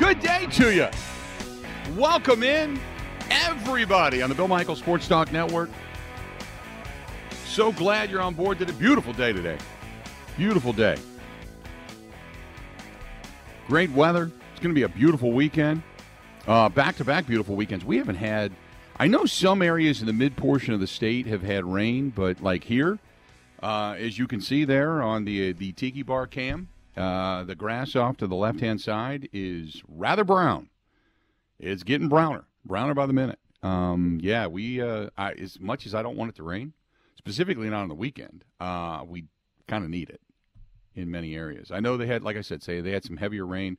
Good day to you. Welcome in, everybody, on the Bill Michael Sports Talk Network. So glad you're on board Did a Beautiful day today. Beautiful day. Great weather. It's going to be a beautiful weekend. Back to back beautiful weekends. We haven't had, I know some areas in the mid portion of the state have had rain, but like here, uh, as you can see there on the the Tiki Bar cam, uh, the grass off to the left hand side is rather brown. It's getting browner, browner by the minute. Um, yeah, we uh, I, as much as I don't want it to rain, specifically not on the weekend, uh, we kind of need it in many areas. I know they had, like I said, say they had some heavier rain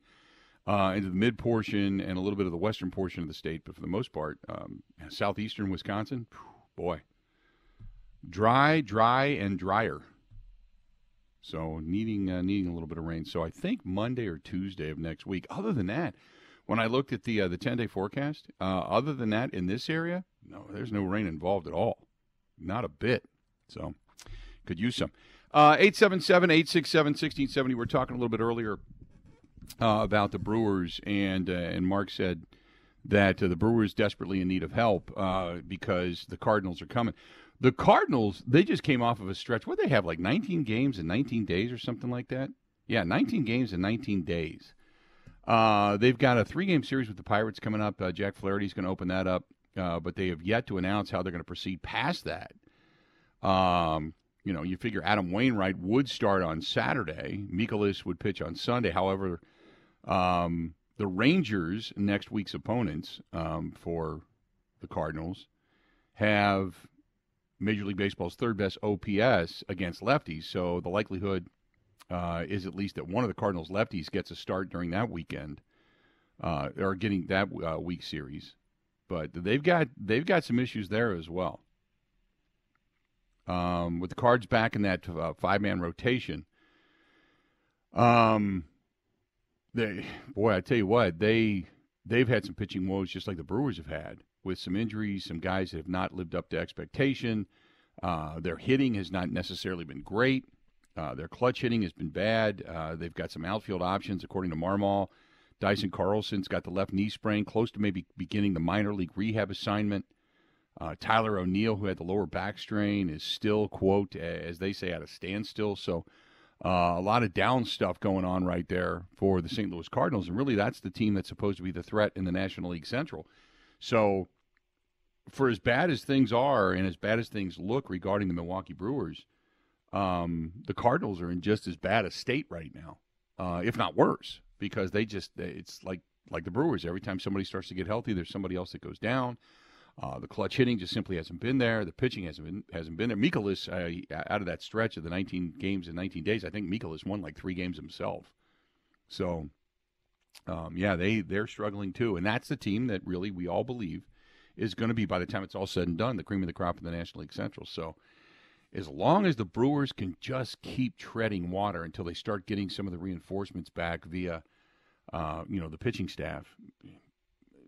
uh, into the mid portion and a little bit of the western portion of the state, but for the most part, um, southeastern Wisconsin, boy, dry, dry, and drier. So needing uh, needing a little bit of rain. So I think Monday or Tuesday of next week. Other than that, when I looked at the uh, the ten day forecast, uh, other than that, in this area, no, there's no rain involved at all, not a bit. So could use some. Uh, 877 867 1670. We are talking a little bit earlier uh, about the Brewers, and uh, and Mark said that the Brewers desperately in need of help because the Cardinals are coming. The Cardinals, they just came off of a stretch. What they have, like 19 games in 19 days or something like that? Yeah, 19 games in 19 days. Uh, they've got a three game series with the Pirates coming up. Uh, Jack Flaherty's going to open that up, uh, but they have yet to announce how they're going to proceed past that. Um, you know, you figure Adam Wainwright would start on Saturday. Mikolas would pitch on Sunday. However, um, the Rangers, next week's opponents um, for the Cardinals, have Major League Baseball's third best OPS against lefties. So the likelihood uh, is at least that one of the Cardinals lefties gets a start during that weekend, uh, or getting that uh, week series. But they've got they've got some issues there as well. Um, with the Cards back in that uh, five man rotation, um, they boy, I tell you what they they've had some pitching woes just like the Brewers have had with some injuries, some guys that have not lived up to expectation. Uh, their hitting has not necessarily been great. Uh, their clutch hitting has been bad. Uh, they've got some outfield options, according to Marmol. Dylan Carlson's got the left knee sprain, close to maybe beginning the minor league rehab assignment. Uh, Tyler O'Neill, who had the lower back strain, is still, quote, as they say, at a standstill. So uh, a lot of down stuff going on right there for the St. Louis Cardinals. And really, that's the team that's supposed to be the threat in the National League Central. So, for as bad as things are and as bad as things look regarding the Milwaukee Brewers, um, the Cardinals are in just as bad a state right now, uh, if not worse, because they just it's like like the Brewers. Every time somebody starts to get healthy, there's somebody else that goes down. Uh, the clutch hitting just simply hasn't been there. The pitching hasn't been hasn't been there. Mikolas, uh, out of that stretch of the 19 games in 19 days, I think Mikolas won like three games himself. So um, yeah, they they're struggling too, and that's the team that really we all believe is going to be by the time it's all said and done the cream of the crop in the National League Central. So, as long as the Brewers can just keep treading water until they start getting some of the reinforcements back via, uh, you know, the pitching staff.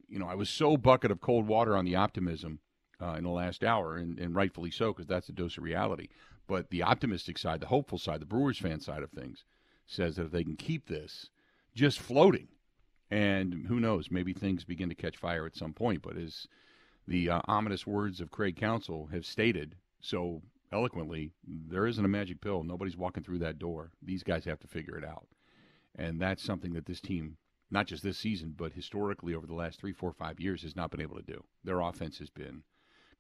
You know, I was so bucket of cold water on the optimism uh, in the last hour, and, and rightfully so, because that's a dose of reality. But the optimistic side, the hopeful side, the Brewers fan side of things, says that if they can keep this just floating and who knows, maybe things begin to catch fire at some point. But as the uh, ominous words of Craig Counsell have stated so eloquently, there isn't a magic pill. Nobody's walking through that door. These guys have to figure it out. And that's something that this team, not just this season, but historically over the last three, four, five years, has not been able to do. Their offense has been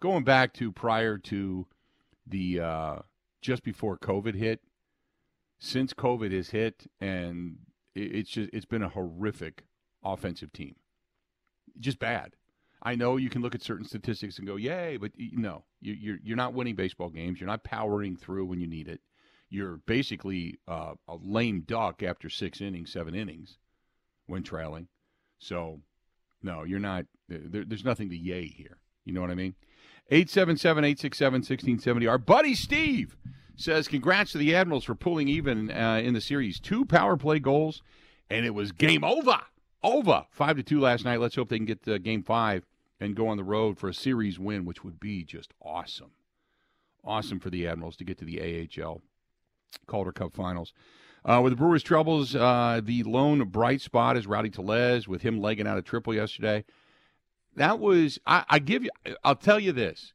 going back to prior to the uh, just before COVID hit. Since COVID has hit, and it's just it's been a horrific offensive team. Just bad. I know you can look at certain statistics and go, "Yay!" But no, you, you're you're not winning baseball games. You're not powering through when you need it. You're basically uh, a lame duck after six innings, seven innings, when trailing. So, no, you're not. There, there's nothing to yay here. You know what I mean? 877 867 1670. Our buddy Steve says, Congrats to the Admirals for pulling even uh, in the series. Two power play goals, and it was game over over five to two last night. Let's hope they can get to game five and go on the road for a series win, which would be just awesome. Awesome for the Admirals to get to the AHL Calder Cup Finals. Uh, with the Brewers' troubles, uh, the lone bright spot is Rowdy Tellez with him legging out a triple yesterday. That was I, I give you. I'll tell you this: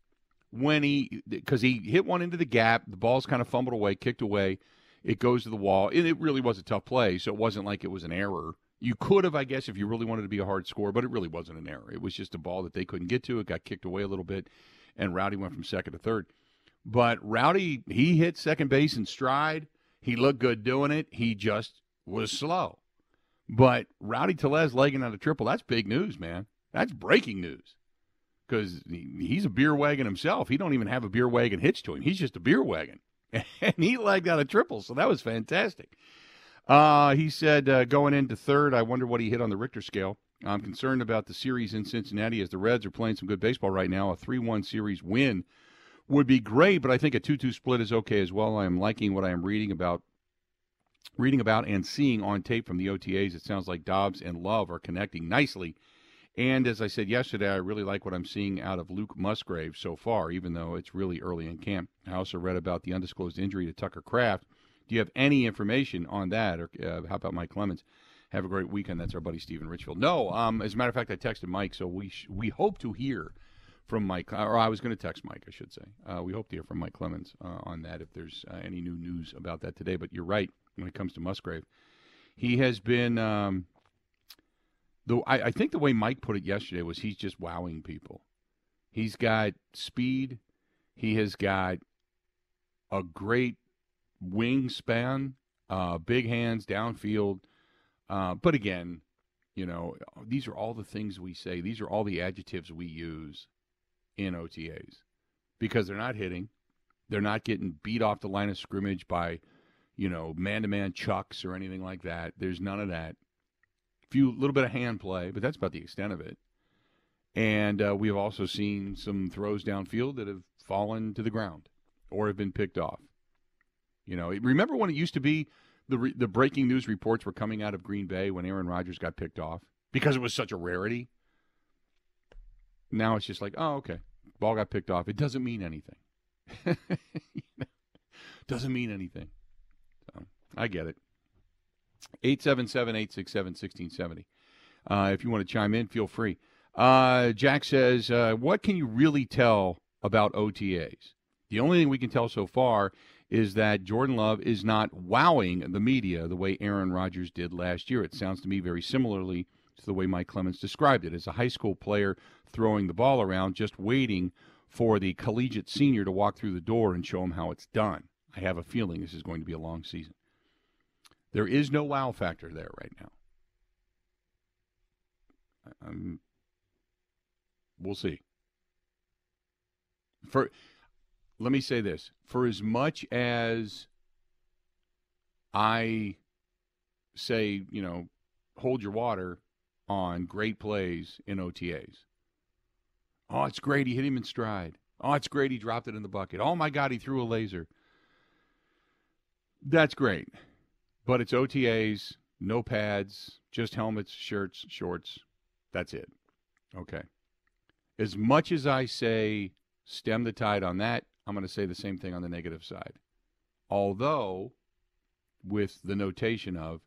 when he because he hit one into the gap, the ball's kind of fumbled away, kicked away, it goes to the wall, and it really was a tough play. So it wasn't like it was an error. You could have, I guess, if you really wanted to be a hard score, but it really wasn't an error. It was just a ball that they couldn't get to. It got kicked away a little bit, and Rowdy went from second to third. But Rowdy, he hit second base in stride he looked good doing it. He just was slow. But Rowdy Tellez legging out a triple, that's big news, man. That's breaking news. Because he's a beer wagon himself. He don't even have a beer wagon hitched to him. He's just a beer wagon. And he legged out a triple, so that was fantastic. Uh, he said uh, going into third, I wonder what he hit on the Richter scale. I'm concerned about the series in Cincinnati as the Reds are playing some good baseball right now. A 3 1 series win would be great, but I think a 2-2 split is okay as well. I am liking what I am reading about reading about and seeing on tape from the OTAs. It sounds like Doubs and Love are connecting nicely. And as I said yesterday, I really like what I'm seeing out of Luke Musgrave so far, even though it's really early in camp. I also read about the undisclosed injury to Tucker Kraft. Do you have any information on that, or uh, how about Mike Clemens? Have a great weekend. That's our buddy Stephen Richfield. No, um, as a matter of fact, I texted Mike, so we sh- we hope to hear from Mike, or I was going to text Mike, I should say. Uh, we hope to hear from Mike Clemens uh, on that if there's uh, any new news about that today. But you're right when it comes to Musgrave. He has been, um, though I, I think the way Mike put it yesterday was he's just wowing people. He's got speed. He has got a great wingspan, uh, big hands downfield. Uh, but again, you know, these are all the things we say. These are all the adjectives we use in OTAs because they're not hitting. They're not getting beat off the line of scrimmage by, you know, man to man chucks or anything like that. There's none of that. Few little bit of hand play, but that's about the extent of it. And uh, we have also seen some throws downfield that have fallen to the ground or have been picked off. You know, remember when it used to be the re- the breaking news reports were coming out of Green Bay when Aaron Rodgers got picked off because it was such a rarity. Now it's just like, oh, okay. Ball got picked off. It doesn't mean anything. doesn't mean anything. So, I get it. 877 867 1670. Uh, if you want to chime in, feel free. Uh, Jack says, uh, What can you really tell about OTAs? The only thing we can tell so far is that Jordan Love is not wowing the media the way Aaron Rodgers did last year. It sounds to me very similarly to the way Mike Clemens described it as a high school player throwing the ball around, just waiting for the collegiate senior to walk through the door and show him how it's done. I have a feeling this is going to be a long season. There is no wow factor there right now. Um, we'll see. For let me say this: for as much as I say, you know, hold your water on great plays in OTAs. Oh, it's great. He hit him in stride. Oh, it's great. He dropped it in the bucket. Oh, my God. He threw a laser. That's great. But it's OTAs, no pads, just helmets, shirts, shorts. That's it. Okay. As much as I say stem the tide on that, I'm going to say the same thing on the negative side. Although, with the notation of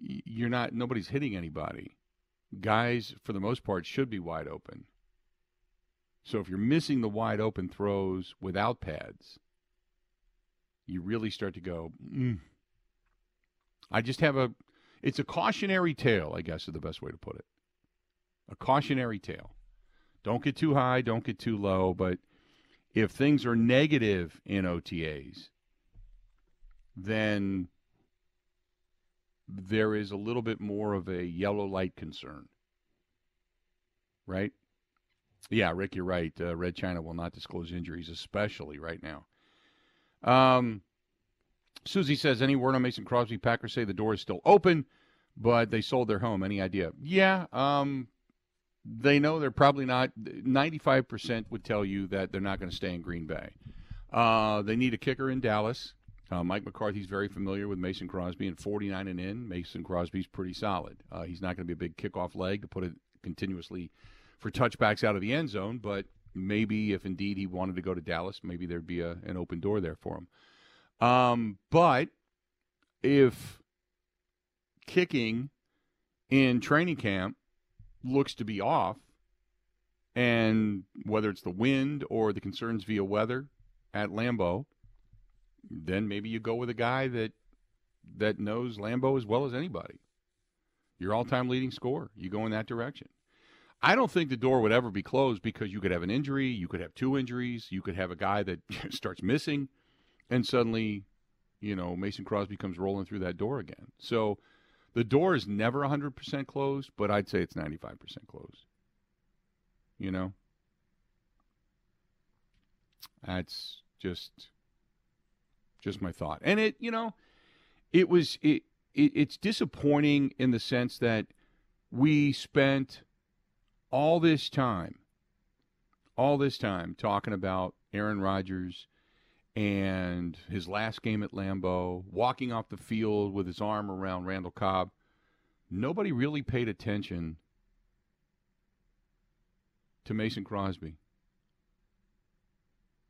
you're not, nobody's hitting anybody. Guys, for the most part, should be wide open. So if you're missing the wide open throws without pads, you really start to go, mm. I just have a, it's a cautionary tale, I guess is the best way to put it. A cautionary tale. Don't get too high, don't get too low, but if things are negative in OTAs, then there is a little bit more of a yellow light concern. Right? Yeah, Rick, you're right. Uh, Red China will not disclose injuries, especially right now. Um, Susie says, any word on Mason Crosby? Packers say the door is still open, but they sold their home. Any idea? Yeah, um, they know they're probably not. 95% would tell you that they're not going to stay in Green Bay. Uh, they need a kicker in Dallas. Uh, Mike McCarthy's very familiar with Mason Crosby, and 49 and in, Mason Crosby's pretty solid. Uh, he's not going to be a big kickoff leg to put it continuously for touchbacks out of the end zone, but maybe if indeed he wanted to go to Dallas, maybe there'd be a, an open door there for him. Um, but if kicking in training camp looks to be off, and whether it's the wind or the concerns via weather at Lambeau, then maybe you go with a guy that that knows Lambeau as well as anybody. Your all-time leading scorer. You go in that direction. I don't think the door would ever be closed because you could have an injury, you could have two injuries, you could have a guy that starts missing, and suddenly, you know, Mason Crosby comes rolling through that door again. So the door is never 100% closed, but I'd say it's 95% closed. You know? That's just just my thought. And it, you know, it was it, it it's disappointing in the sense that we spent all this time all this time talking about Aaron Rodgers and his last game at Lambeau, walking off the field with his arm around Randall Cobb. Nobody really paid attention to Mason Crosby.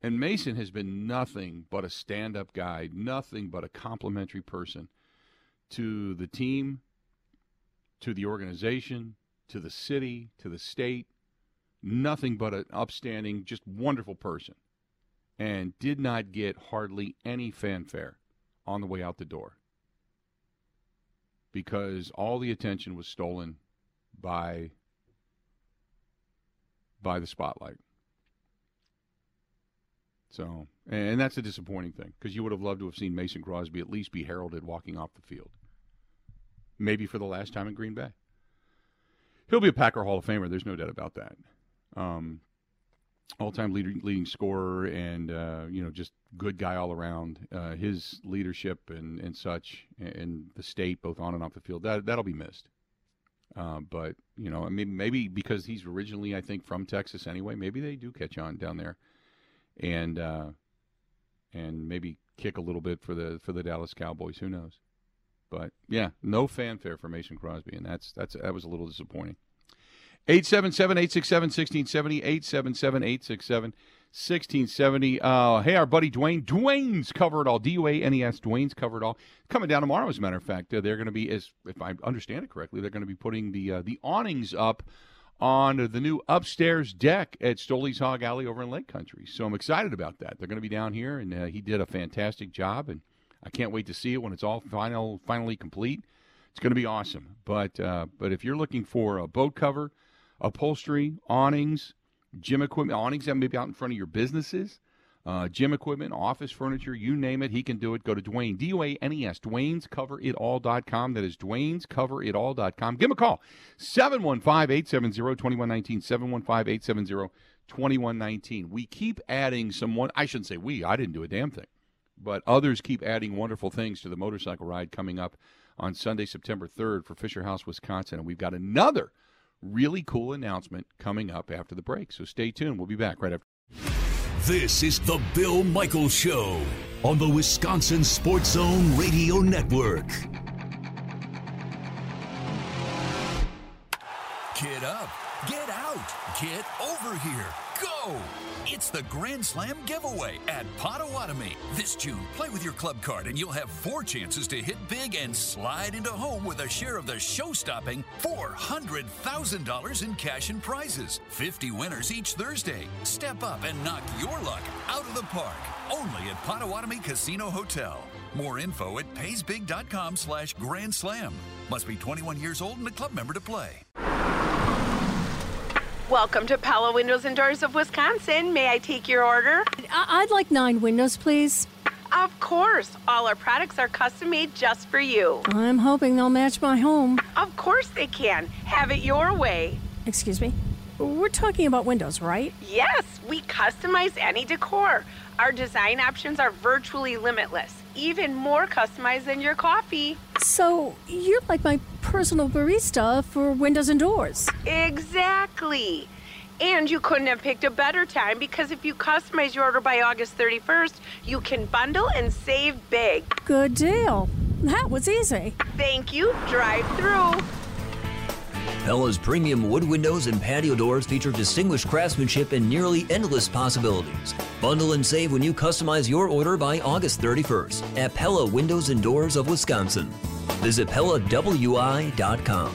And Mason has been nothing but a stand up guy, nothing but a complimentary person to the team, to the organization, to the city, to the state. Nothing but an upstanding, just wonderful person. And did not get hardly any fanfare on the way out the door because all the attention was stolen by by the spotlight. So, and that's a disappointing thing because you would have loved to have seen Mason Crosby at least be heralded walking off the field. Maybe for the last time in Green Bay. He'll be a Packer Hall of Famer. There's no doubt about that. Um, all-time leading, leading scorer and uh, you know just good guy all around. Uh, his leadership and, and such in the state, both on and off the field, that that'll be missed. Uh, but you know, I mean, maybe because he's originally, I think, from Texas anyway. Maybe they do catch on down there and uh, and maybe kick a little bit for the for the Dallas Cowboys. Who knows? But yeah, no fanfare for Mason Crosby, and that's that's that was a little disappointing. 877-867-1670, 877-867-1670. Uh, hey, our buddy Duane. Duane's covered all. D-U-A-N-E-S. Duane's covered all. Coming down tomorrow, as a matter of fact. Uh, they're going to be, as if I understand it correctly, they're going to be putting the uh, the awnings up on the new upstairs deck at Stoley's Hog Alley over in Lake Country. So I'm excited about that. They're going to be down here, and uh, he did a fantastic job, and I can't wait to see it when it's all final finally complete. It's going to be awesome. But uh, but if you're looking for a boat cover, upholstery, awnings, gym equipment, awnings that may be out in front of your businesses uh, gym equipment, office furniture, you name it, he can do it. Go to Duane, D U A N S, Duane'sCoverItAll.com. That is Duane'sCoverItAll.com. Give him a call, 715 870 2119, 715 870 2119. We keep adding some one, I shouldn't say we, I didn't do a damn thing, but others keep adding wonderful things to the motorcycle ride coming up on Sunday, September 3rd for Fisher House, Wisconsin. And we've got another really cool announcement coming up after the break. So stay tuned. We'll be back right after. This is the Bill Michaels Show on the Wisconsin Sports Zone Radio Network. Get up, get out, get over here, go! It's the Grand Slam giveaway at Potawatomi. This June, play with your club card and you'll have four chances to hit big and slide into home with a share of the show stopping $400,000 in cash and prizes. 50 winners each Thursday. Step up and knock your luck out of the park. Only at Potawatomi Casino Hotel. More info at paysbig.com slash grand slam. Must be 21 years old and a club member to play. Welcome to Pella Windows and Doors of Wisconsin. May I take your order? I- would like nine windows, please. Of course. All our products are custom made just for you. I'm hoping they'll match my home. Of course they can. Have it your way. Excuse me? We're talking about windows, right? Yes, we customize any decor. Our design options are virtually limitless, even more customized than your coffee. So, you're like my personal barista for windows and doors. Exactly. And you couldn't have picked a better time because if you customize your order by August 31st, you can bundle and save big. Good deal. That was easy. Thank you. Drive through. Pella's premium wood windows and patio doors feature distinguished craftsmanship and nearly endless possibilities. Bundle and save when you customize your order by August 31st at Pella Windows and Doors of Wisconsin. Visit PellaWI.com.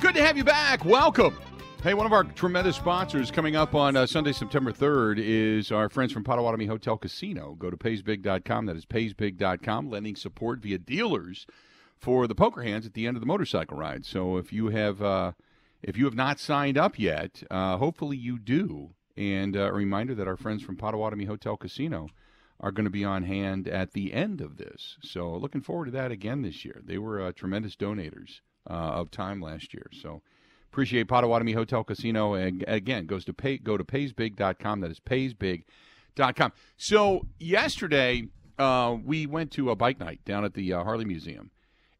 Good to have you back. Welcome. Hey, one of our tremendous sponsors coming up on uh, Sunday, September 3rd is our friends from Potawatomi Hotel Casino. Go to paysbig.com. That is paysbig.com, lending support via dealers for the poker hands at the end of the motorcycle ride. So if you have uh, if you have not signed up yet, uh, hopefully you do. And uh, a reminder that our friends from Potawatomi Hotel Casino are going to be on hand at the end of this. So looking forward to that again this year. They were uh, tremendous donators uh, of time last year. So appreciate Potawatomi Hotel Casino. And again, goes to pay, go to paysbig.com. That is paysbig.com. So yesterday uh, we went to a bike night down at the uh, Harley Museum.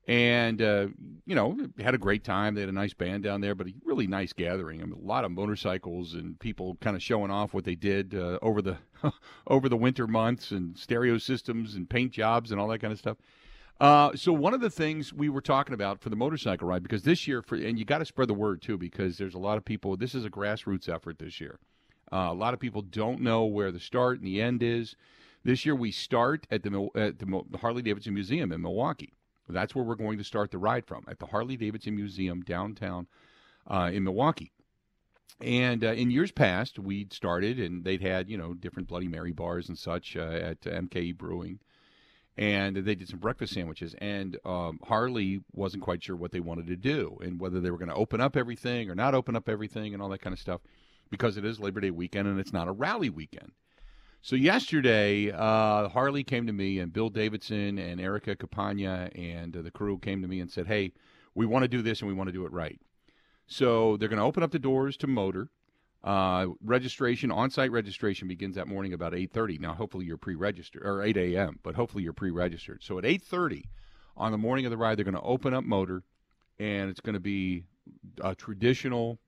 And, uh, you know, had a great time. They had a nice band down there, but a really nice gathering. I mean, a lot of motorcycles and people kind of showing off what they did uh, over the over the winter months and stereo systems and paint jobs and all that kind of stuff. Uh, so one of the things we were talking about for the motorcycle ride, because this year, for and you got to spread the word too, because there's a lot of people. This is a grassroots effort this year. Uh, a lot of people don't know where the start and the end is. This year we start at the at the Harley Davidson Museum in Milwaukee. That's where we're going to start the ride from at the Harley Davidson Museum downtown uh, in Milwaukee. And uh, in years past, we'd started, and they'd had you know different Bloody Mary bars and such uh, at MKE Brewing and they did some breakfast sandwiches. And um, Harley wasn't quite sure what they wanted to do and whether they were going to open up everything or not open up everything and all that kind of stuff because it is Labor Day weekend and it's not a rally weekend. So yesterday, uh, Harley came to me and Bill Davidson and Erica Capagna and uh, the crew came to me and said, "Hey, we want to do this and we want to do it right." So they're going to open up the doors to Motor. Uh, registration, on-site registration begins that morning about 8:30. Now, hopefully you're pre-registered, or 8 a.m. But hopefully you're pre-registered. So at 8:30 on the morning of the ride, they're going to open up Motor, and it's going to be a traditional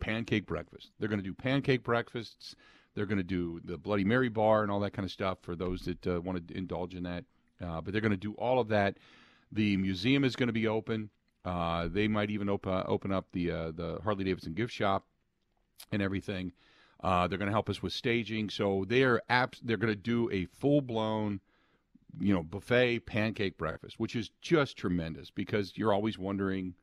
pancake breakfast. They're going to do pancake breakfasts. They're going to do the Bloody Mary bar and all that kind of stuff for those that uh, want to indulge in that. Uh, but they're going to do all of that. The museum is going to be open. Uh, they might even open open up the uh, the Harley Davidson gift shop and everything. Uh, they're going to help us with staging. So they're apps. They're going to do a full blown, you know, buffet pancake breakfast, which is just tremendous because you're always wondering,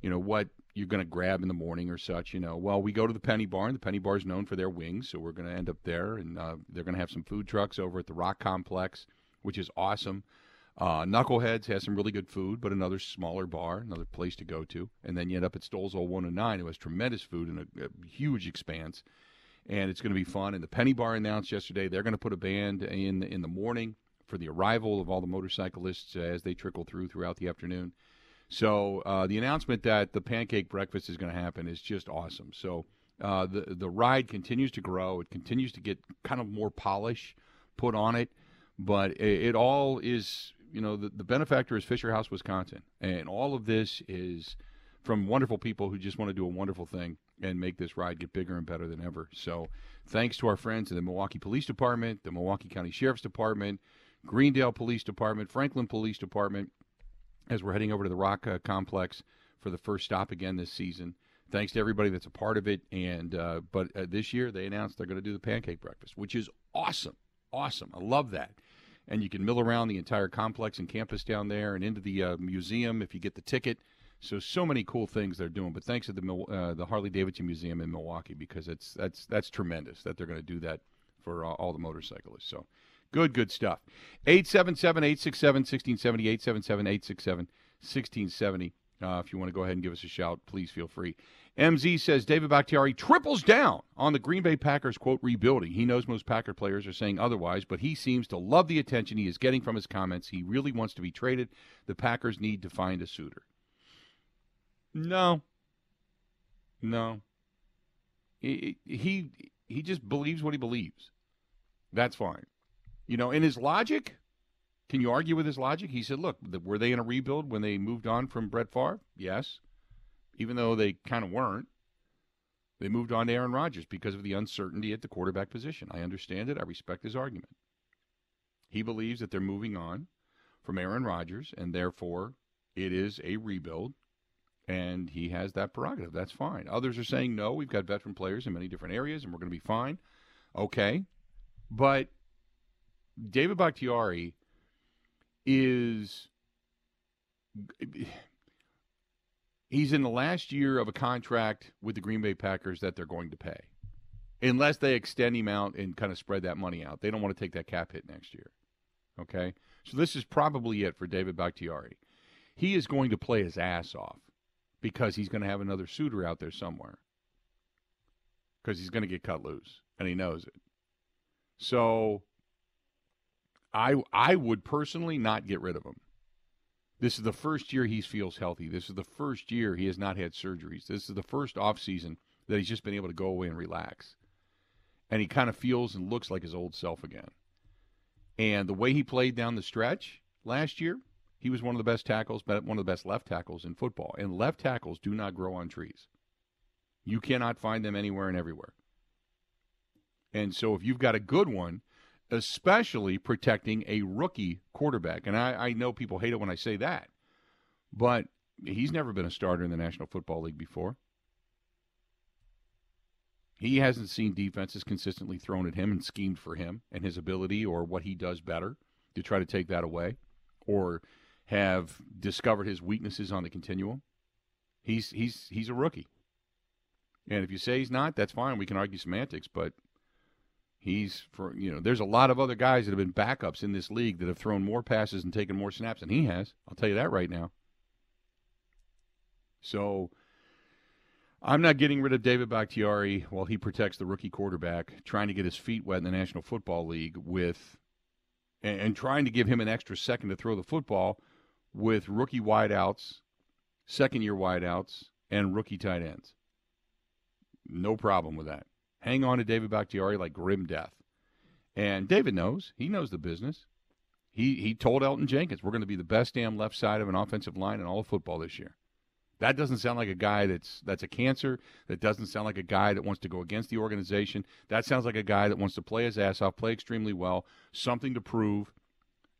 you know, what you're going to grab in the morning or such. You know, well, we go to the Penny Bar, and the Penny Bar is known for their wings, so we're going to end up there, and uh, they're going to have some food trucks over at the Rock Complex, which is awesome. Uh, Knuckleheads has some really good food, but another smaller bar, another place to go to. And then you end up at Stoll's Old 109, who has tremendous food and a, a huge expanse. And it's going to be fun. And the Penny Bar announced yesterday they're going to put a band in in the morning for the arrival of all the motorcyclists as they trickle through throughout the afternoon. So uh, the announcement that the pancake breakfast is going to happen is just awesome. So uh, the the ride continues to grow. It continues to get kind of more polish put on it, but it, it all is you know, the, the benefactor is Fisher House, Wisconsin. And all of this is from wonderful people who just want to do a wonderful thing and make this ride get bigger and better than ever. So, thanks to our friends in the Milwaukee Police Department, the Milwaukee County Sheriff's Department, Greendale Police Department, Franklin Police Department, as we're heading over to the Rock uh, Complex for the first stop again this season. Thanks to everybody that's a part of it. And uh, but uh, this year they announced they're going to do the pancake breakfast, which is awesome, awesome. I love that and you can mill around the entire complex and campus down there and into the uh, museum if you get the ticket. So so many cool things they're doing. But thanks to the uh, the Harley Davidson Museum in Milwaukee because it's that's that's tremendous that they're going to do that for uh, all the motorcyclists. So good good stuff. 877-867-1670 877-867-1670. Uh, if you want to go ahead and give us a shout, please feel free. MZ says David Bakhtiari triples down on the Green Bay Packers, quote, rebuilding. He knows most Packer players are saying otherwise, but he seems to love the attention he is getting from his comments. He really wants to be traded. The Packers need to find a suitor. No. No. He, he, he just believes what he believes. That's fine. You know, in his logic, can you argue with his logic? He said, look, were they in a rebuild when they moved on from Brett Favre? Yes. Even though they kind of weren't. They moved on to Aaron Rodgers because of the uncertainty at the quarterback position. I understand it. I respect his argument. He believes that they're moving on from Aaron Rodgers, and therefore it is a rebuild, and he has that prerogative. That's fine. Others are saying, no, we've got veteran players in many different areas, and we're going to be fine. Okay. But David Bakhtiari is he's in the last year of a contract with the Green Bay Packers that they're going to pay. Unless they extend him out and kind of spread that money out. They don't want to take that cap hit next year. Okay? So this is probably it for David Bakhtiari. He is going to play his ass off because he's going to have another suitor out there somewhere. Because he's going to get cut loose, and he knows it. So I I would personally not get rid of him. This is the first year he feels healthy. This is the first year he has not had surgeries. This is the first off season that he's just been able to go away and relax. And he kind of feels and looks like his old self again. And the way he played down the stretch last year, he was one of the best tackles, but one of the best left tackles in football. And left tackles do not grow on trees. You cannot find them anywhere and everywhere. And so if you've got a good one, especially protecting a rookie quarterback. And I, I know people hate it when I say that, but he's never been a starter in the National Football League before. He hasn't seen defenses consistently thrown at him and schemed for him and his ability or what he does better to try to take that away or have discovered his weaknesses on the continuum. He's he's he's a rookie. And if you say he's not, that's fine. We can argue semantics, but He's for you know, there's a lot of other guys that have been backups in this league that have thrown more passes and taken more snaps than he has. I'll tell you that right now. So I'm not getting rid of David Bakhtiari while he protects the rookie quarterback, trying to get his feet wet in the National Football League with and, and trying to give him an extra second to throw the football with rookie wideouts, second year wideouts, and rookie tight ends. No problem with that hang on to David Bakhtiari like grim death. And David knows. He knows the business. He he told Elgton Jenkins, we're going to be the best damn left side of an offensive line in all of football this year. That doesn't sound like a guy that's that's a cancer. That doesn't sound like a guy that wants to go against the organization. That sounds like a guy that wants to play his ass off, play extremely well, something to prove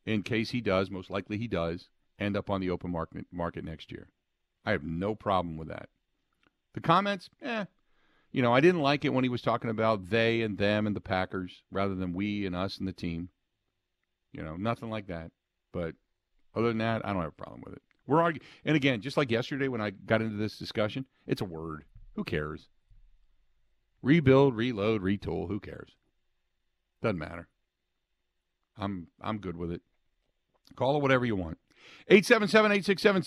in case he does, most likely he does, end up on the open market market next year. I have no problem with that. The comments, eh, you know, I didn't like it when he was talking about they and them and the Packers rather than we and us and the team. You know, nothing like that. But other than that, I don't have a problem with it. We're arguing, and again, just like yesterday when I got into this discussion, it's a word. Who cares? Rebuild, reload, retool. Who cares? Doesn't matter. I'm I'm good with it. Call it whatever you want. 877 867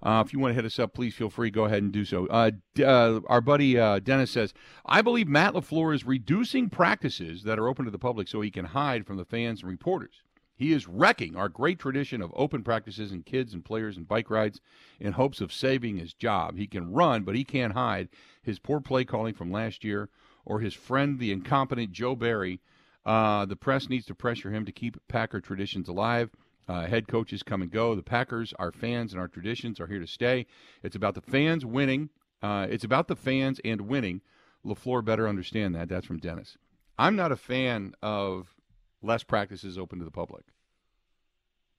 1670. 877 867 1670. Uh, if you want to hit us up, please feel free. Go ahead and do so. Uh, uh, our buddy uh, Dennis says, I believe Matt LaFleur is reducing practices that are open to the public so he can hide from the fans and reporters. He is wrecking our great tradition of open practices and kids and players and bike rides in hopes of saving his job. He can run, but he can't hide his poor play calling from last year or his friend, the incompetent Joe Barry. Uh, the press needs to pressure him to keep Packer traditions alive. Uh, head coaches come and go. The Packers, our fans, and our traditions are here to stay. It's about the fans winning. Uh, it's about the fans and winning. LaFleur better understand that. That's from Dennis. I'm not a fan of less practices open to the public.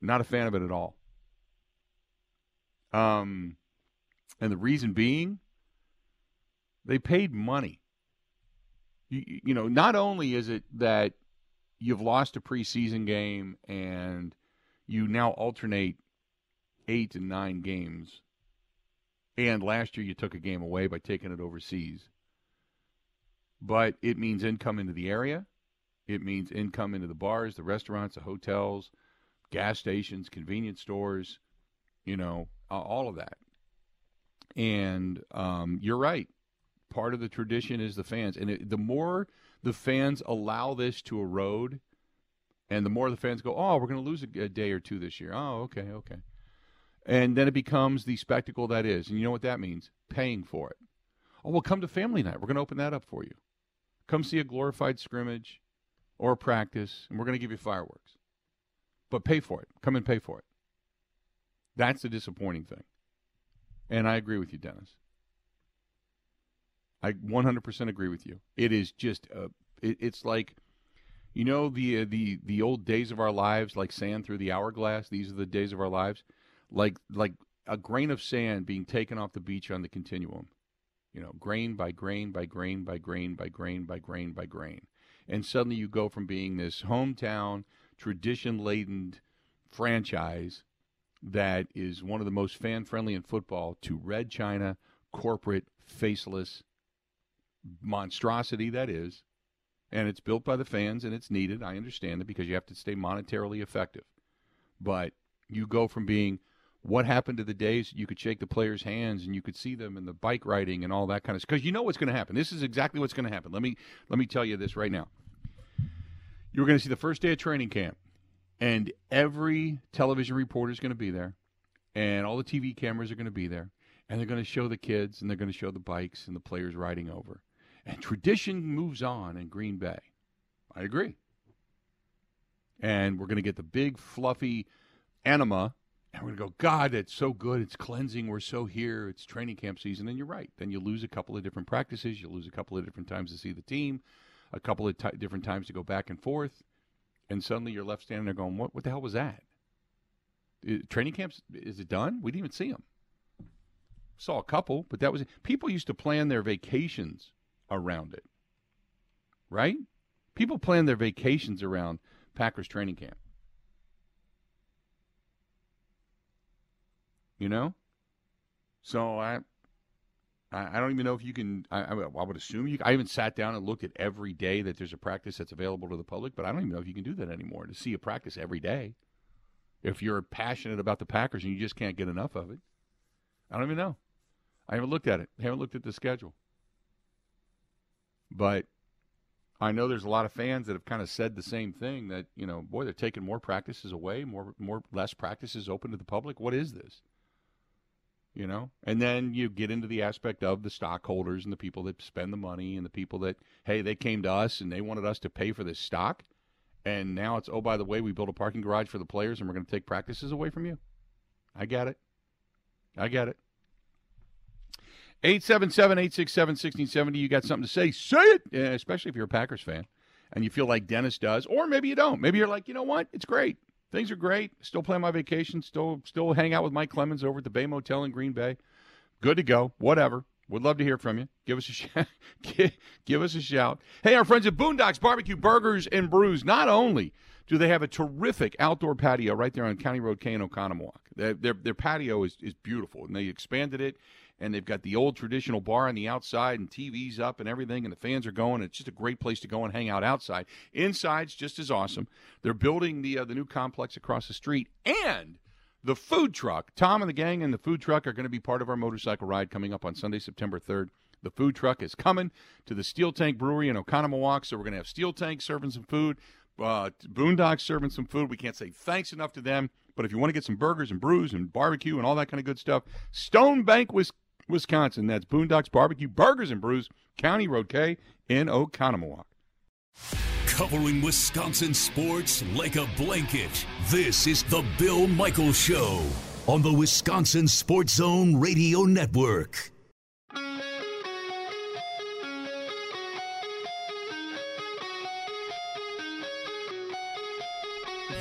Not a fan of it at all. Um, and the reason being, they paid money. You, you know, not only is it that you've lost a preseason game and you now alternate eight and nine games. And last year you took a game away by taking it overseas. But it means income into the area. It means income into the bars, the restaurants, the hotels, gas stations, convenience stores, you know, all of that. And um, you're right. Part of the tradition is the fans. And it, the more the fans allow this to erode and the more the fans go, oh, we're going to lose a, a day or two this year. Oh, okay, okay. And then it becomes the spectacle that is. And you know what that means? Paying for it. Oh, well, come to family night. We're going to open that up for you. Come see a glorified scrimmage or a practice, and we're going to give you fireworks. But pay for it. Come and pay for it. That's the disappointing thing. And I agree with you, Dennis. I 100% agree with you. It is just, uh, it, it's like, you know, the uh, the the old days of our lives, like sand through the hourglass. These are the days of our lives, like like a grain of sand being taken off the beach on the continuum. You know, grain by grain by grain by grain by grain by grain by grain, and suddenly you go from being this hometown tradition laden franchise that is one of the most fan friendly in football to red China, corporate, faceless monstrosity that is. And it's built by the fans and it's needed. I understand it because you have to stay monetarily effective. But you go from being what happened to the days you could shake the players' hands and you could see them in the bike riding and all that kind of stuff. Because you know what's going to happen. This is exactly what's going to happen. Let me let me tell you this right now. You're going to see the first day of training camp, and every television reporter is going to be there, and all the TV cameras are going to be there, and they're going to show the kids and they're going to show the bikes and the players riding over. And tradition moves on in Green Bay. I agree. And we're going to get the big, fluffy anima. And we're going to go, God, it's so good. It's cleansing. We're so here. It's training camp season. And you're right. Then you lose a couple of different practices. You lose a couple of different times to see the team, a couple of t- different times to go back and forth. And suddenly you're left standing there going, what, what the hell was that? training camps, is it done? We didn't even see them. Saw a couple, but that was people used to plan their vacations around it. Right? People plan their vacations around Packers training camp. You know? So I I don't even know if you can. I, I, would assume you. I haven't sat down and looked at every day that there's a practice that's available to the public, but I don't even know if you can do that anymore to see a practice every day. If you're passionate about the Packers and you just can't get enough of it, I don't even know. I haven't looked at it. I haven't looked at the schedule. But I know there's a lot of fans that have kind of said the same thing that, you know, boy, they're taking more practices away, more more less practices open to the public. What is this? You know? And then you get into the aspect of the stockholders and the people that spend the money and the people that, hey, they came to us and they wanted us to pay for this stock. And now it's, oh, by the way, we built a parking garage for the players and we're going to take practices away from you. I get it. I get it. 877 867 1670. You got something to say? Say it, yeah, especially if you're a Packers fan and you feel like Dennis does. Or maybe you don't. Maybe you're like, you know what? It's great. Things are great. Still plan my vacation. Still, still hang out with Mike Clemens over at the Bay Motel in Green Bay. Good to go. Whatever. Would love to hear from you. Give us a shout. give us a shout. Hey, our friends at Boondocks Barbecue Burgers and Brews. Not only do they have a terrific outdoor patio right there on County Road K in Oconomowoc. Their, their, their patio is, is beautiful, and they expanded it and they've got the old traditional bar on the outside and TVs up and everything, and the fans are going. It's just a great place to go and hang out outside. Inside's just as awesome. They're building the uh, the new complex across the street, and the food truck. Tom and the gang and the food truck are going to be part of our motorcycle ride coming up on Sunday, September third. The food truck is coming to the Steel Tank Brewery in Oconomowoc, so we're going to have Steel Tank serving some food, uh, Boondocks serving some food. We can't say thanks enough to them. But if you want to get some burgers and brews and barbecue and all that kind of good stuff, Stone Bank, Wisconsin. That's Boondocks Barbecue Burgers and Brews, County Road K in Oconomowoc. Covering Wisconsin sports like a blanket. This is the Bill Michaels Show on the Wisconsin Sports Zone Radio Network.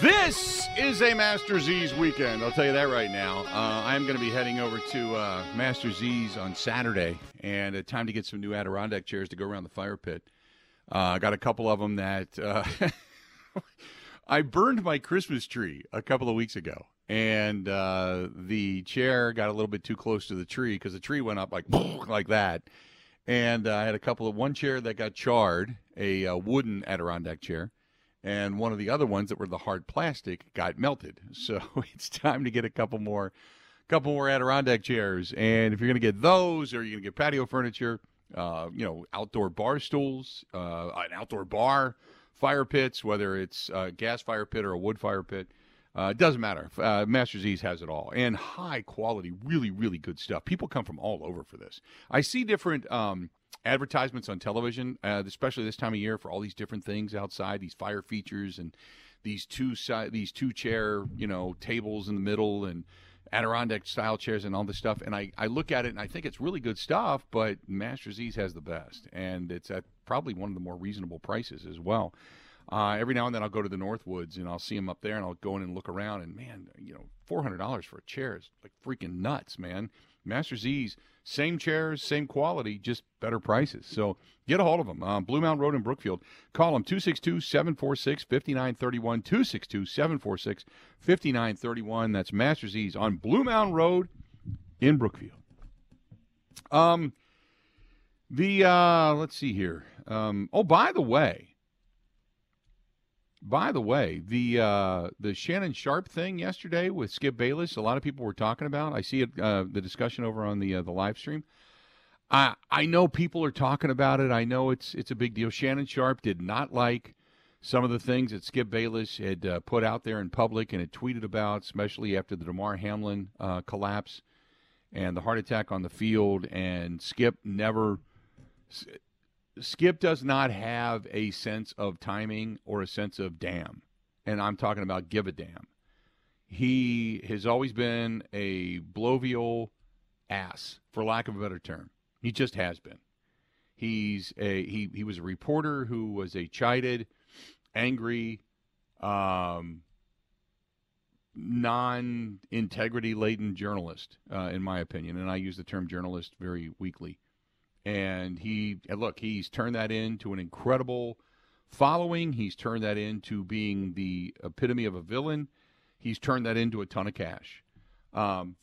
This is a Master Z's weekend. I'll tell you that right now. Uh, I'm going to be heading over to uh, Master Z's on Saturday, and uh, time to get some new Adirondack chairs to go around the fire pit. Uh, I got a couple of them that uh, I burned my Christmas tree a couple of weeks ago, and uh, the chair got a little bit too close to the tree because the tree went up like like that. And I had a couple of one chair that got charred, a, a wooden Adirondack chair and one of the other ones that were the hard plastic got melted. So it's time to get a couple more, couple more Adirondack chairs. And if you're going to get those, or you're going to get patio furniture, uh, you know, outdoor bar stools, uh, an outdoor bar, fire pits, whether it's a gas fire pit or a wood fire pit. Uh, it doesn't matter. Uh, Masters East has it all, and high quality, really, really good stuff. People come from all over for this. I see different um, advertisements on television, uh, especially this time of year for all these different things outside, these fire features and these two side, these two chair, you know, tables in the middle and Adirondack style chairs and all this stuff. And I, I look at it and I think it's really good stuff, but Masters Ease has the best. And it's at probably one of the more reasonable prices as well. Uh, every now and then I'll go to the Northwoods and I'll see them up there and I'll go in and look around and man, you know, four hundred dollars for a chair is like freaking nuts, man. Masters Ease, same chairs, same quality, just better prices. So get a hold of them. Um, Blue Mountain Road in Brookfield. Call them 262 746 5931. 262 746 5931. That's Masters Ease on Blue Mountain Road in Brookfield. Um, the, uh, let's see here. Um, oh, by the way, by the way, the uh, the Shannon Sharpe thing yesterday with Skip Bayless, a lot of people were talking about. I see it, uh, the discussion over on the uh, the live stream. I I know people are talking about it. I know it's it's a big deal. Shannon Sharpe did not like some of the things that Skip Bayless had uh, put out there in public and had tweeted about, especially after the Damar Hamlin uh, collapse and the heart attack on the field. And Skip never Skip does not have a sense of timing or a sense of damn. And I'm talking about give a damn. He has always been a blovial ass, for lack of a better term. He just has been. He's a he he was a reporter who was a chided, angry, um, non-integrity laden journalist, uh, in my opinion, and I use the term journalist very weakly and he and look he's turned that into an incredible following he's turned that into being the epitome of a villain he's turned that into a ton of cash um,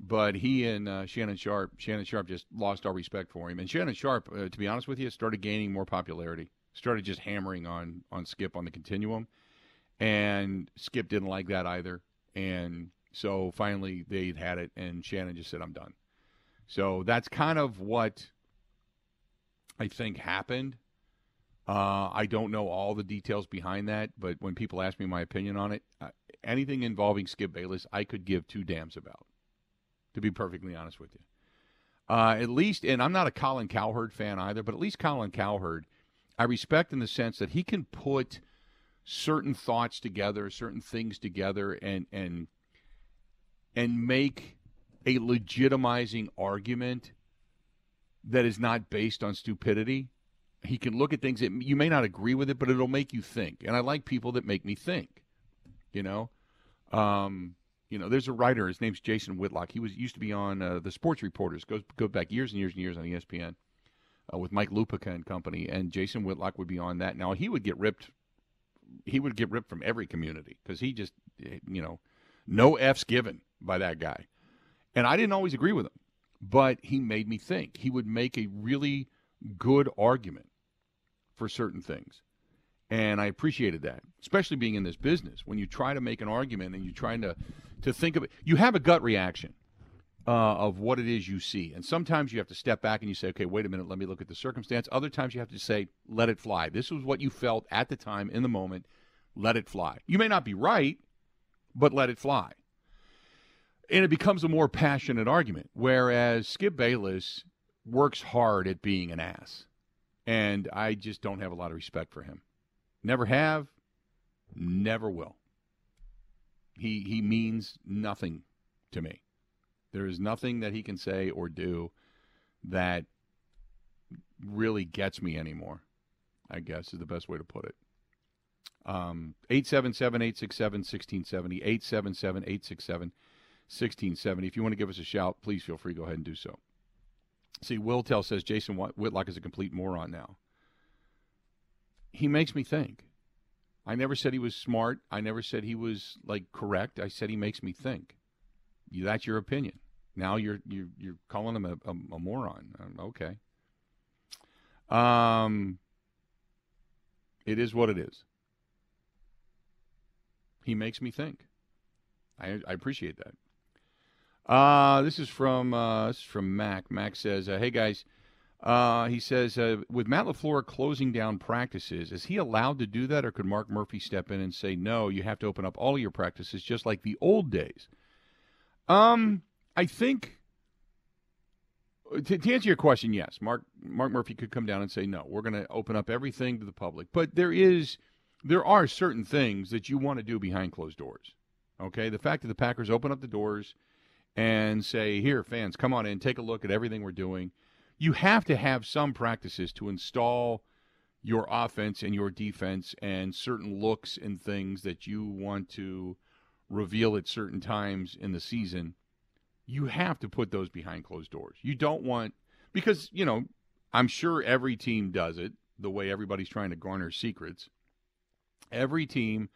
but he and uh, Shannon Sharpe, Shannon Sharpe just lost our respect for him. And Shannon Sharpe, uh, to be honest with you, started gaining more popularity. Started just hammering on on Skip on the continuum, and Skip didn't like that either. And so finally they had it, and Shannon just said, "I'm done." So that's kind of what I think happened. Uh, I don't know all the details behind that, but when people ask me my opinion on it, uh, anything involving Skip Bayless, I could give two damns about, to be perfectly honest with you. Uh, at least, and I'm not a Colin Cowherd fan either, but at least Colin Cowherd, I respect in the sense that he can put certain thoughts together, certain things together, and and and make a legitimizing argument that is not based on stupidity. He can look at things that you may not agree with it, but it'll make you think. And I like people that make me think. You know, um, you know, there's a writer. His name's Jason Whitlock. He was used to be on uh, the Sports Reporters. Goes go back years and years and years on ESPN uh, with Mike Lupica and company. And Jason Whitlock would be on that. Now he would get ripped. He would get ripped from every community because he just, eh, you know, no f's given by that guy. And I didn't always agree with him but he made me think. He would make a really good argument for certain things. And I appreciated that, especially being in this business. When you try to make an argument and you're trying to, to think of it, you have a gut reaction uh, of what it is you see. And sometimes you have to step back and you say, okay, wait a minute, let me look at the circumstance. Other times you have to say, let it fly. This was what you felt at the time in the moment. Let it fly. You may not be right, but let it fly and it becomes a more passionate argument. Whereas Skip Bayless works hard at being an ass, and I just don't have a lot of respect for him. Never have, never will. He he means nothing to me. There is nothing that he can say or do that really gets me anymore. I guess is the best way to put it. Um, 877 867 1670, 877 867 1670. If you want to give us a shout, please feel free. Go ahead and do so. See, Will Tell says Jason Whitlock is a complete moron now. He makes me think. I never said he was smart. I never said he was like correct. I said he makes me think. That's your opinion. Now you're you're you're calling him a, a, a moron. Um, okay. Um, it is what it is. He makes me think. I, I appreciate that. Uh, this is from uh, this is from Mac. Mac says, uh, "Hey guys." Uh, he says, uh, with Matt LaFleur closing down practices, is he allowed to do that, or could Mark Murphy step in and say, no, you have to open up all your practices just like the old days? Um, I think, to, to answer your question, yes, Mark, Mark Murphy could come down and say, no, we're going to open up everything to the public. But there is, there are certain things that you want to do behind closed doors. Okay, the fact that the Packers open up the doors and say, "Here, fans, come on in, take a look at everything we're doing." You have to have some practices to install your offense and your defense and certain looks and things that you want to reveal at certain times in the season. You have to put those behind closed doors. You don't want because, you know, I'm sure every team does it the way everybody's trying to garner secrets. Every team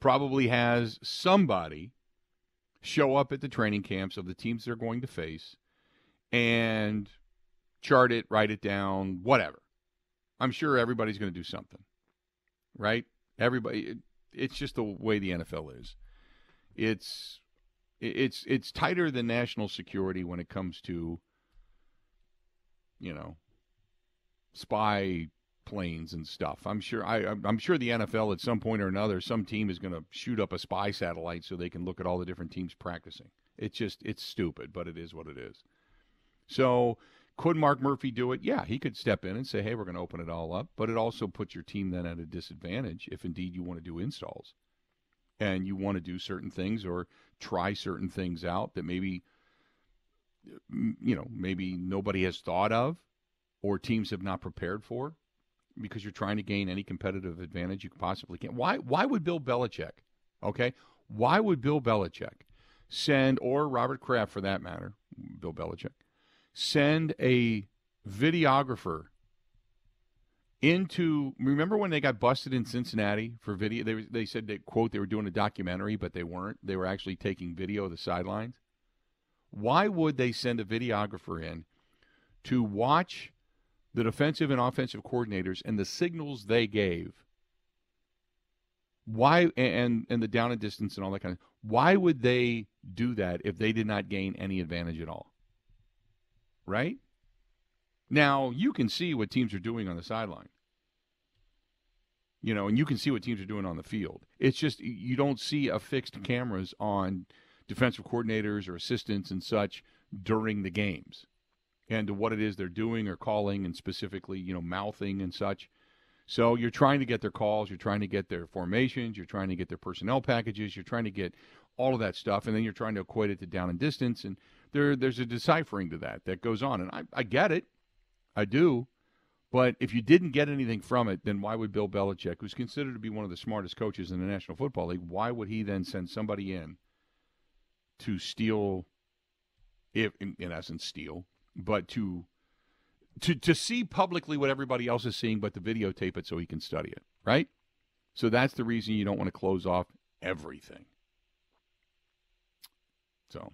probably has somebody show up at the training camps of the teams they're going to face and chart it, write it down, whatever. I'm sure everybody's going to do something, right? Everybody, it, it's just the way the NFL is. It's it's it's tighter than national security when it comes to you know spy planes and stuff. I'm sure I I'm sure the NFL at some point or another some team is going to shoot up a spy satellite so they can look at all the different teams practicing. It's just it's stupid, but it is what it is. So could Mark Murphy do it? Yeah, he could step in and say, "Hey, we're going to open it all up," but it also puts your team then at a disadvantage if indeed you want to do installs and you want to do certain things or try certain things out that maybe you know maybe nobody has thought of or teams have not prepared for because you're trying to gain any competitive advantage you possibly can. Why why would Bill Belichick, okay? Why would Bill Belichick send or Robert Kraft for that matter, Bill Belichick, send a videographer into remember when they got busted in Cincinnati for video they they said they quote they were doing a documentary but they weren't they were actually taking video of the sidelines why would they send a videographer in to watch the defensive and offensive coordinators and the signals they gave why and and the down and distance and all that kind of why would they do that if they did not gain any advantage at all right? Now, you can see what teams are doing on the sideline. You know, and you can see what teams are doing on the field. It's just you don't see affixed cameras on defensive coordinators or assistants and such during the games and to what it is they're doing or calling and specifically, you know, mouthing and such. So you're trying to get their calls, you're trying to get their formations, you're trying to get their personnel packages, you're trying to get all of that stuff, and then you're trying to equate it to down and distance. And there there's a deciphering to that that goes on, and I, I get it, I do. But if you didn't get anything from it, then why would Bill Belichick, who's considered to be one of the smartest coaches in the National Football League, why would he then send somebody in to steal, if in, in essence steal, but to to to see publicly what everybody else is seeing, but to videotape it so he can study it, right? So that's the reason you don't want to close off everything. So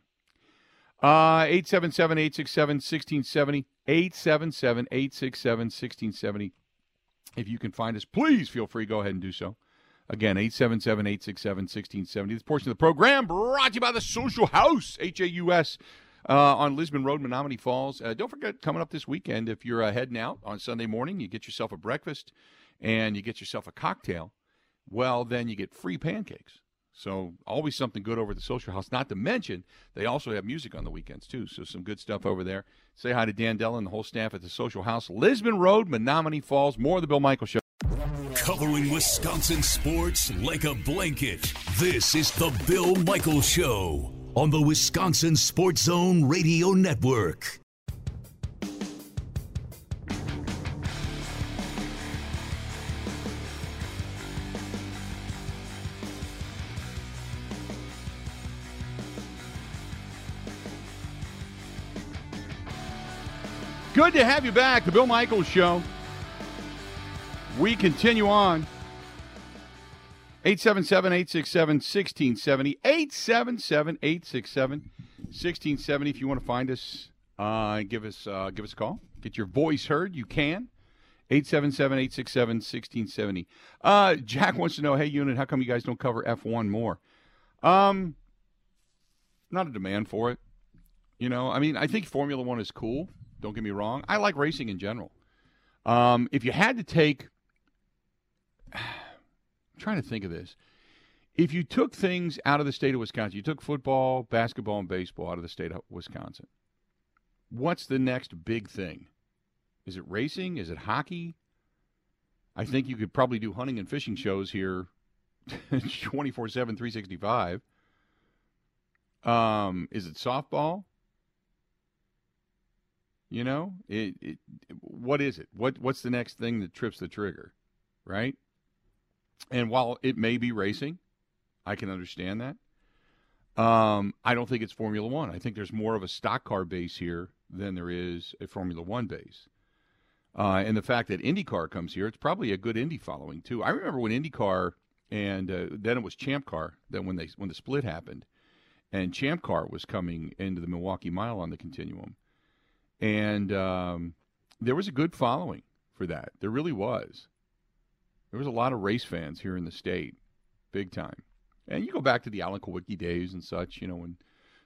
uh, 877 867 1670. 877 867 1670. If you can find us, please feel free. Go ahead and do so. Again, 877 867 1670. This portion of the program brought to you by the Social House, H A U S, uh, on Lisbon Road, Menomonee Falls. Uh, don't forget, coming up this weekend, if you're uh, heading out on Sunday morning, you get yourself a breakfast and you get yourself a cocktail. Well, then you get free pancakes. So always something good over at the Social house. Not to mention, they also have music on the weekends too. So some good stuff over there. Say hi to Dan Dell and the whole staff at the Social house, Lisbon Road, Menomonee Falls. More of the Bill Michael Show. Covering Wisconsin sports like a blanket. This is the Bill Michael Show on the Wisconsin Sports Zone Radio Network. Good to have you back. The Bill Michaels Show. We continue on. 877 867 1670. 877 867 1670. If you want to find us, uh, give us uh, give us a call. Get your voice heard. You can. 877 867 1670. Uh, Jack wants to know hey, unit, how come you guys don't cover F1 more? Um, not a demand for it. You know, I mean, I think Formula One is cool. Don't get me wrong. I like racing in general. Um, if you had to take, Trying to think of this. If you took things out of the state of Wisconsin, you took football, basketball, and baseball out of the state of Wisconsin, what's the next big thing? Is it racing? Is it hockey? I think you could probably do hunting and fishing shows here 24 7, 365. Um, is it softball? You know, it, it, what is it? What what's the next thing that trips the trigger, right? And while it may be racing, I can understand that. Um, I don't think it's Formula One. I think there's more of a stock car base here than there is a Formula One base. Uh, and the fact that IndyCar comes here, it's probably a good Indy following too. I remember when IndyCar and uh, then it was Champ Car. Then when they when the split happened, and Champ Car was coming into the Milwaukee Mile on the Continuum, and um, there was a good following for that. There really was. There was a lot of race fans here in the state, big time. And you go back to the Alan Kulwicki days and such, you know, when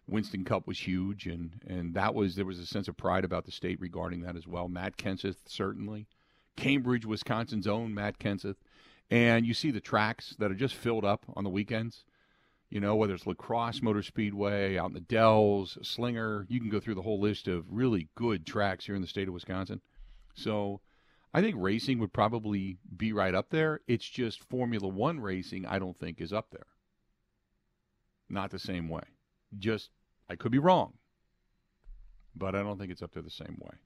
Winston Cup was huge, and and that was there was a sense of pride about the state regarding that as well. Matt Kenseth certainly, Cambridge, Wisconsin's own Matt Kenseth, and you see the tracks that are just filled up on the weekends. You know, whether it's La Crosse Motor Speedway, out in the Dells, Slinger, you can go through the whole list of really good tracks here in the state of Wisconsin. So I think racing would probably be right up there. It's just Formula One racing, I don't think, is up there. Not the same way. Just, I could be wrong, but I don't think it's up there the same way.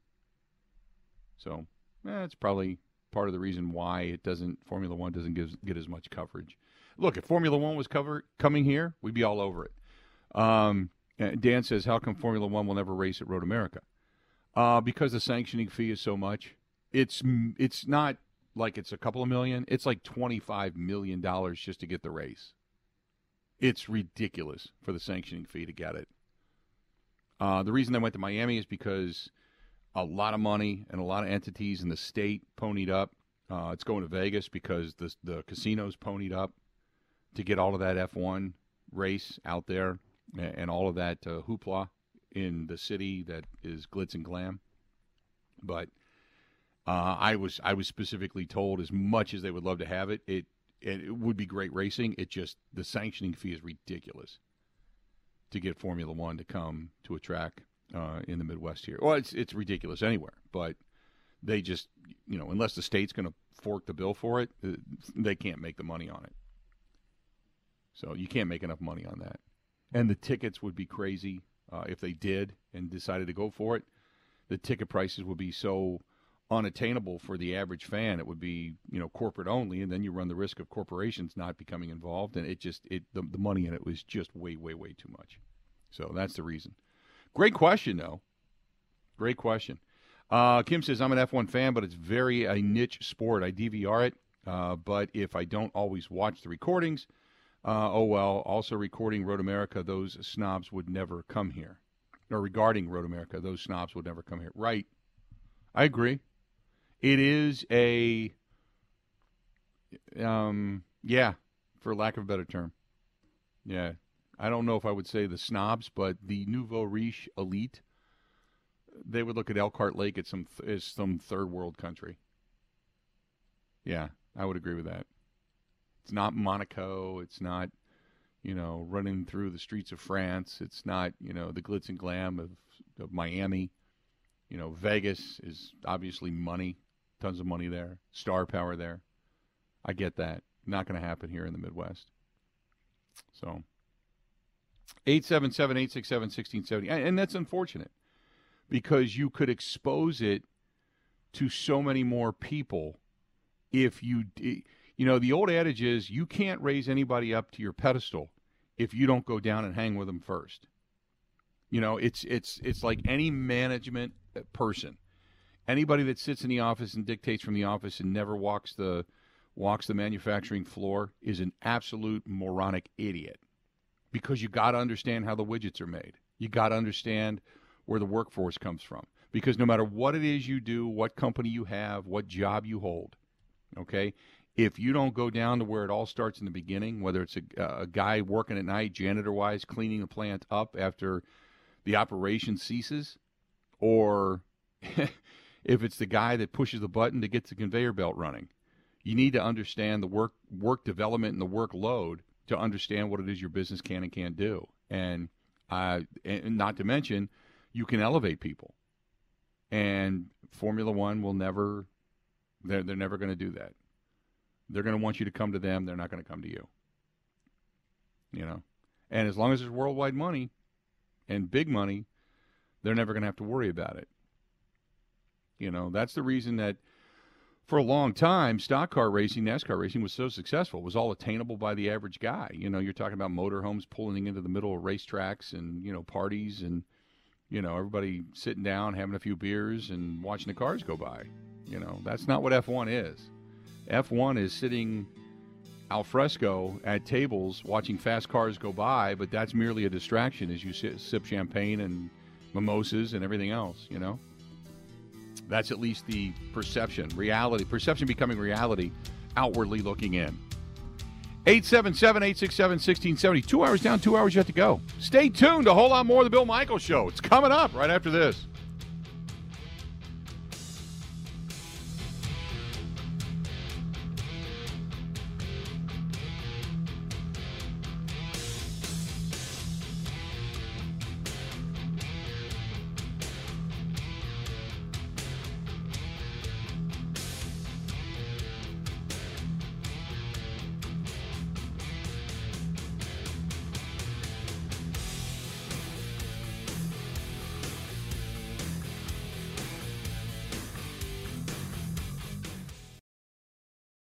So, eh, probably part of the reason why it doesn't Formula One doesn't give, get as much coverage. Look, if Formula One was cover, coming here, we'd be all over it. Um, Dan says, "How come Formula One will never race at Road America?" Uh, because the sanctioning fee is so much. It's it's not like it's a couple of million. It's like twenty five million dollars just to get the race. It's ridiculous for the sanctioning fee to get it. Uh, the reason I went to Miami is because a lot of money and a lot of entities in the state ponied up. Uh, it's going to Vegas because the the casinos ponied up to get all of that F1 race out there and, and all of that uh, hoopla in the city that is glitz and glam. But uh, I was I was specifically told as much as they would love to have it, it it would be great racing. It just the sanctioning fee is ridiculous to get Formula One to come to a track uh, in the Midwest here. Well, it's it's ridiculous anywhere, but they just you know unless the state's going to fork the bill for it, uh, they can't make the money on it. So you can't make enough money on that, and the tickets would be crazy uh, if they did and decided to go for it. The ticket prices would be so unattainable for the average fan. It would be you know corporate only, and then you run the risk of corporations not becoming involved, and it just it the, the money in it was just way way way too much. So that's the reason. Great question, though. Great question. Uh, Kim says, I'm an F1 fan, but it's very a niche sport. I DVR it, uh, but if I don't always watch the recordings, uh, oh well. Also, recording Road America, those snobs would never come here. Or regarding Road America, those snobs would never come here. Right. I agree. It is a, um, yeah, for lack of a better term. Yeah, I don't know if I would say the snobs, but the nouveau riche elite, they would look at Elkhart Lake as some as some third world country. Yeah, I would agree with that. It's not Monaco. It's not, you know, running through the streets of France. It's not, you know, the glitz and glam of, of Miami. You know, Vegas is obviously money, tons of money there, star power there. I get that. Not going to happen here in the Midwest. So. 877 867 1670. And that's unfortunate because you could expose it to so many more people if you. You know, the old adage is you can't raise anybody up to your pedestal if you don't go down and hang with them first. You know, it's it's it's like any management person, anybody that sits in the office and dictates from the office and never walks the walks the manufacturing floor is an absolute moronic idiot because you got to understand how the widgets are made. You got to understand where the workforce comes from. Because no matter what it is you do, what company you have, what job you hold, okay, if you don't go down to where it all starts in the beginning, whether it's a, a guy working at night, janitor wise, cleaning the plant up after the operation ceases, or if it's the guy that pushes the button to get the conveyor belt running, you need to understand the work work development and the workload to understand what it is your business can and can't do. And, uh, and not to mention, you can elevate people. And Formula One will never, they're, they're never going to do that. They're going to want you to come to them. They're not going to come to you. You know? And as long as there's worldwide money, and big money, they're never going to have to worry about it. You know, that's the reason that for a long time, stock car racing, NASCAR racing was so successful. It was all attainable by the average guy. You know, you're talking about motorhomes pulling into the middle of racetracks and, you know, parties and, you know, everybody sitting down, having a few beers and watching the cars go by. You know, that's not what F1 is. F1 is sitting al fresco at tables watching fast cars go by, but that's merely a distraction as you sip champagne and mimosas and everything else, you know? That's at least the perception, reality, perception becoming reality outwardly looking in. 877 867 1670. Two hours down, two hours yet to go. Stay tuned. A whole lot more of the Bill Michaels Show. It's coming up right after this.